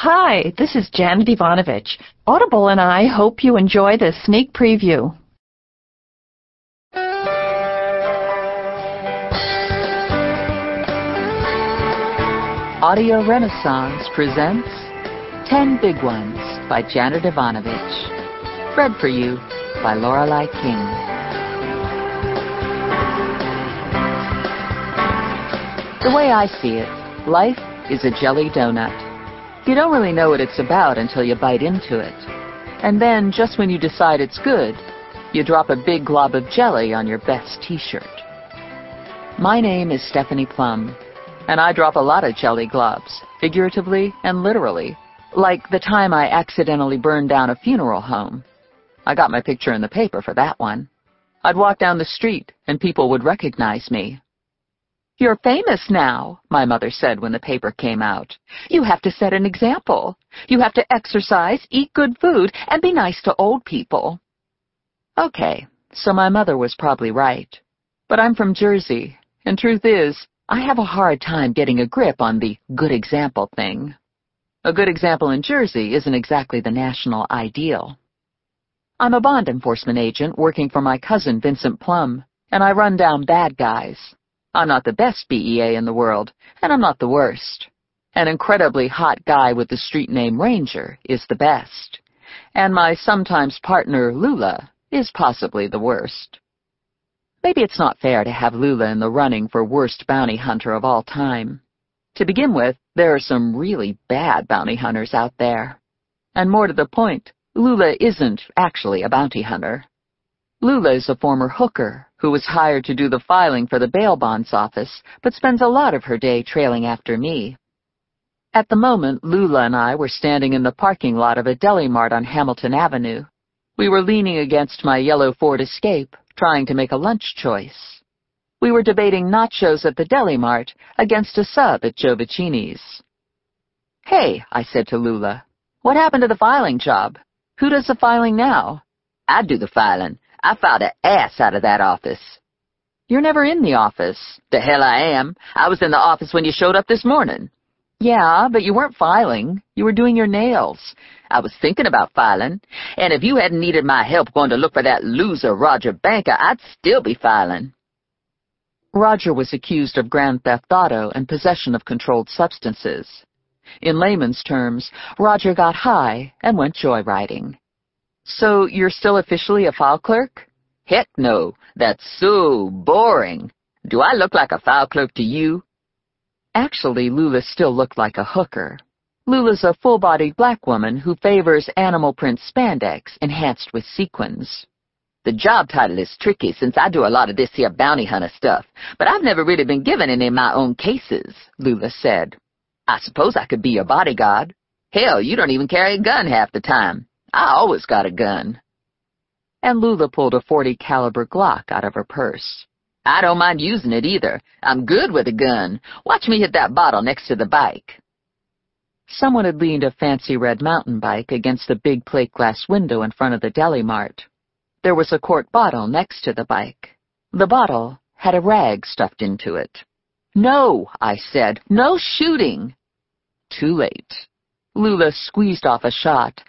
Hi, this is Janet Evanovich. Audible and I hope you enjoy this sneak preview. Audio Renaissance presents Ten Big Ones by Janet Evanovich. Read for you by Lorelei King. The way I see it, life is a jelly donut. You don't really know what it's about until you bite into it. And then, just when you decide it's good, you drop a big glob of jelly on your best t-shirt. My name is Stephanie Plum, and I drop a lot of jelly globs, figuratively and literally, like the time I accidentally burned down a funeral home. I got my picture in the paper for that one. I'd walk down the street, and people would recognize me. You're famous now, my mother said when the paper came out. You have to set an example. You have to exercise, eat good food, and be nice to old people. Okay, so my mother was probably right. But I'm from Jersey, and truth is, I have a hard time getting a grip on the good example thing. A good example in Jersey isn't exactly the national ideal. I'm a bond enforcement agent working for my cousin Vincent Plum, and I run down bad guys. I'm not the best BEA in the world, and I'm not the worst. An incredibly hot guy with the street name Ranger is the best. And my sometimes partner, Lula, is possibly the worst. Maybe it's not fair to have Lula in the running for worst bounty hunter of all time. To begin with, there are some really bad bounty hunters out there. And more to the point, Lula isn't actually a bounty hunter. Lula is a former hooker who was hired to do the filing for the bail bonds office, but spends a lot of her day trailing after me. At the moment, Lula and I were standing in the parking lot of a deli mart on Hamilton Avenue. We were leaning against my yellow Ford Escape, trying to make a lunch choice. We were debating nachos at the deli mart against a sub at Giovichinni's. Hey, I said to Lula, what happened to the filing job? Who does the filing now? I do the filing. I filed an ass out of that office. You're never in the office. The hell I am. I was in the office when you showed up this morning. Yeah, but you weren't filing. You were doing your nails. I was thinking about filing, and if you hadn't needed my help going to look for that loser Roger Banker, I'd still be filing. Roger was accused of grand theft auto and possession of controlled substances. In layman's terms, Roger got high and went joyriding. So you're still officially a file clerk? Heck no. That's so boring. Do I look like a file clerk to you? Actually, Lula still looked like a hooker. Lula's a full-bodied black woman who favors animal print spandex enhanced with sequins. The job title is tricky since I do a lot of this here bounty hunter stuff, but I've never really been given any of my own cases, Lula said. I suppose I could be your bodyguard. Hell, you don't even carry a gun half the time. I always got a gun. And Lula pulled a 40 caliber Glock out of her purse. I don't mind using it either. I'm good with a gun. Watch me hit that bottle next to the bike. Someone had leaned a fancy red mountain bike against the big plate glass window in front of the deli mart. There was a quart bottle next to the bike. The bottle had a rag stuffed into it. No, I said. No shooting. Too late. Lula squeezed off a shot,